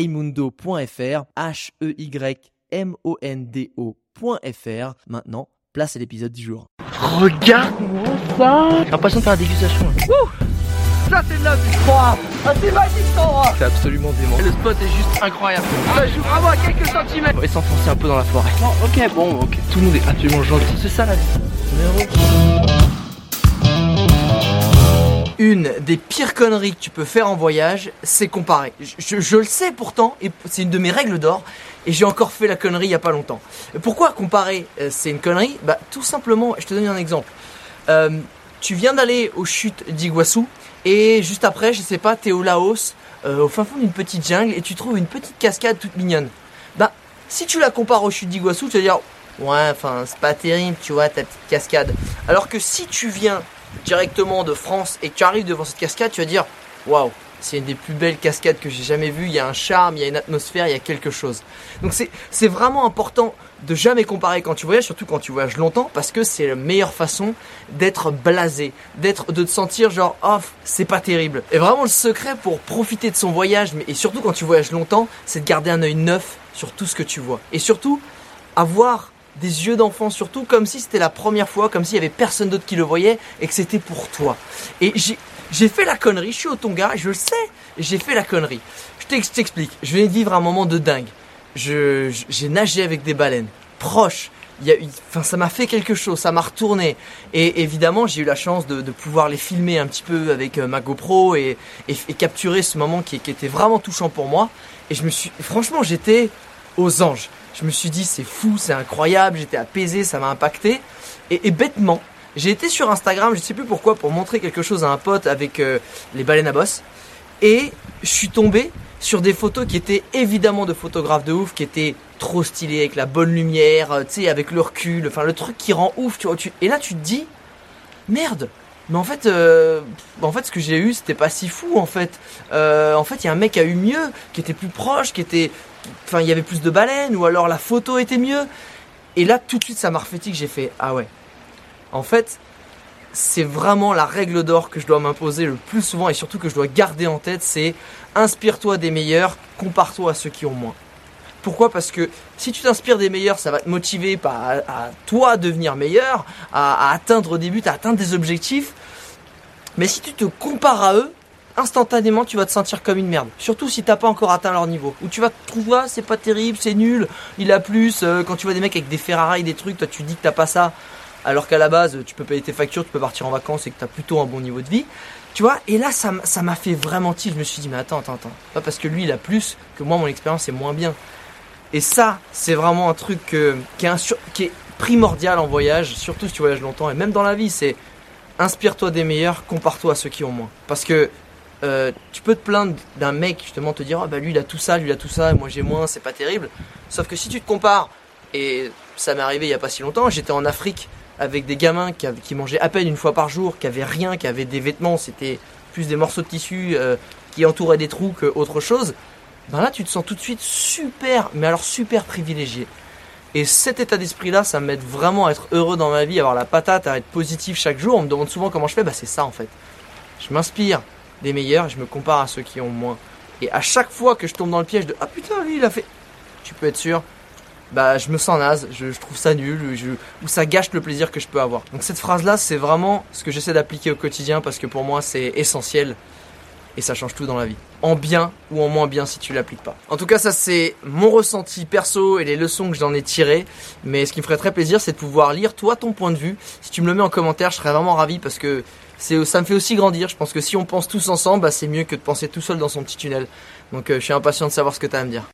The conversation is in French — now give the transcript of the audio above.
heymundo.fr, H-E-Y-M-O-N-D-O.fr. Maintenant, place à l'épisode du jour. Regarde-moi ça J'ai l'impression de faire la dégustation. Ouh ça c'est de la vie Ah c'est magique cet endroit C'est absolument dément. Le spot est juste incroyable. Ça joue vraiment à quelques centimètres. On va s'enfoncer un peu dans la forêt. Non, ok, bon, ok. Tout le monde est absolument gentil. C'est ça la vie. Une des pires conneries que tu peux faire en voyage, c'est comparer. Je, le sais pourtant, et c'est une de mes règles d'or, et j'ai encore fait la connerie il y a pas longtemps. Pourquoi comparer euh, c'est une connerie? Bah tout simplement, je te donne un exemple. Euh, tu viens d'aller aux chutes d'Iguassou, et juste après, je sais pas, t'es au Laos, euh, au fin fond d'une petite jungle, et tu trouves une petite cascade toute mignonne. Bah, si tu la compares aux chutes d'Iguassou, tu vas dire, ouais, enfin, c'est pas terrible, tu vois, ta petite cascade. Alors que si tu viens directement de France et que tu arrives devant cette cascade, tu vas dire waouh, c'est une des plus belles cascades que j'ai jamais vues. Il y a un charme, il y a une atmosphère, il y a quelque chose. Donc c'est vraiment important de jamais comparer quand tu voyages, surtout quand tu voyages longtemps, parce que c'est la meilleure façon d'être blasé, d'être de te sentir genre oh c'est pas terrible. Et vraiment le secret pour profiter de son voyage, mais et surtout quand tu voyages longtemps, c'est de garder un œil neuf sur tout ce que tu vois. Et surtout avoir des yeux d'enfant surtout, comme si c'était la première fois, comme s'il y avait personne d'autre qui le voyait et que c'était pour toi. Et j'ai fait la connerie, je suis au Tonga, je le sais, j'ai fait la connerie. Je t'explique, je venais de vivre un moment de dingue. J'ai nagé avec des baleines, proches. Il y a, enfin, ça m'a fait quelque chose, ça m'a retourné. Et évidemment, j'ai eu la chance de, pouvoir les filmer un petit peu avec euh, ma GoPro et, et, capturer ce moment qui, qui était vraiment touchant pour moi. Et je me suis, franchement, j'étais aux anges. Je me suis dit, c'est fou, c'est incroyable, j'étais apaisé, ça m'a impacté. Et, bêtement, j'ai été sur Instagram, je ne sais plus pourquoi, pour montrer quelque chose à un pote avec euh, les baleines à bosse. Et je suis tombé sur des photos qui étaient évidemment de photographes de ouf, qui étaient trop stylés, avec la bonne lumière, euh, tu sais, avec le recul, enfin le truc qui rend ouf, tu vois. Et là, tu te dis, merde, mais en fait, euh, en fait, ce que j'ai eu, c'était pas si fou. En fait, en fait, il y a un mec qui a eu mieux, qui était plus proche, qui était, enfin il y avait plus de baleines ou alors la photo était mieux. Et là tout de suite ça m'a refait que j'ai fait ah ouais. En fait, c'est vraiment la règle d'or que je dois m'imposer le plus souvent et surtout que je dois garder en tête, c'est inspire-toi des meilleurs, compare-toi à ceux qui ont moins. Pourquoi? Parce que si tu t'inspires des meilleurs, ça va te motiver à, à toi devenir meilleur, à, à atteindre des buts, à atteindre des objectifs. Mais si tu te compares à eux, instantanément tu vas te sentir comme une merde. Surtout si t'as pas encore atteint leur niveau. Ou tu vas te trouver, c'est pas terrible, c'est nul, il a plus. Euh, quand tu vois des mecs avec des Ferrari, des trucs, toi tu dis que t'as pas ça. Alors qu'à la base, tu peux payer tes factures, tu peux partir en vacances et que t'as plutôt un bon niveau de vie. Tu vois, et là ça, ça m'a fait vraiment tilt. Je me suis dit, mais attends, attends, attends. Pas parce que lui il a plus que moi mon expérience est moins bien. Et ça, c'est vraiment un truc qui est primordial en voyage, surtout si tu voyages longtemps et même dans la vie, c'est inspire-toi des meilleurs, compare-toi à ceux qui ont moins. Parce que euh, tu peux te plaindre d'un mec justement te dire ah bah lui il a tout ça, lui il a tout ça, moi j'ai moins, c'est pas terrible. Sauf que si tu te compares, et ça m'est arrivé il y a pas si longtemps, j'étais en Afrique avec des gamins qui, mangeaient à peine une fois par jour, qui avaient rien, qui avaient des vêtements, c'était plus des morceaux de tissu euh, qui entouraient des trous qu'autre chose. Ben là tu te sens tout de suite super, mais alors super privilégié. Et cet état d'esprit là, ça m'aide vraiment à être heureux dans ma vie, à avoir la patate, à être positif chaque jour. On me demande souvent comment je fais, bah c'est ça en fait. Je m'inspire des meilleurs je me compare à ceux qui ont moins. Et à chaque fois que je tombe dans le piège de ah putain lui il a fait, tu peux être sûr, bah je me sens naze, je, trouve ça nul, ou ça gâche le plaisir que je peux avoir. Donc cette phrase là c'est vraiment ce que j'essaie d'appliquer au quotidien parce que pour moi c'est essentiel et ça change tout dans la vie. En bien ou en moins bien si tu l'appliques pas. En tout cas, ça c'est mon ressenti perso et les leçons que j'en ai tirées. Mais ce qui me ferait très plaisir, c'est de pouvoir lire toi ton point de vue. Si tu me le mets en commentaire, je serais vraiment ravi parce que ça me fait aussi grandir. Je pense que si on pense tous ensemble, bah, c'est mieux que de penser tout seul dans son petit tunnel. Donc euh, je suis impatient de savoir ce que tu as à me dire.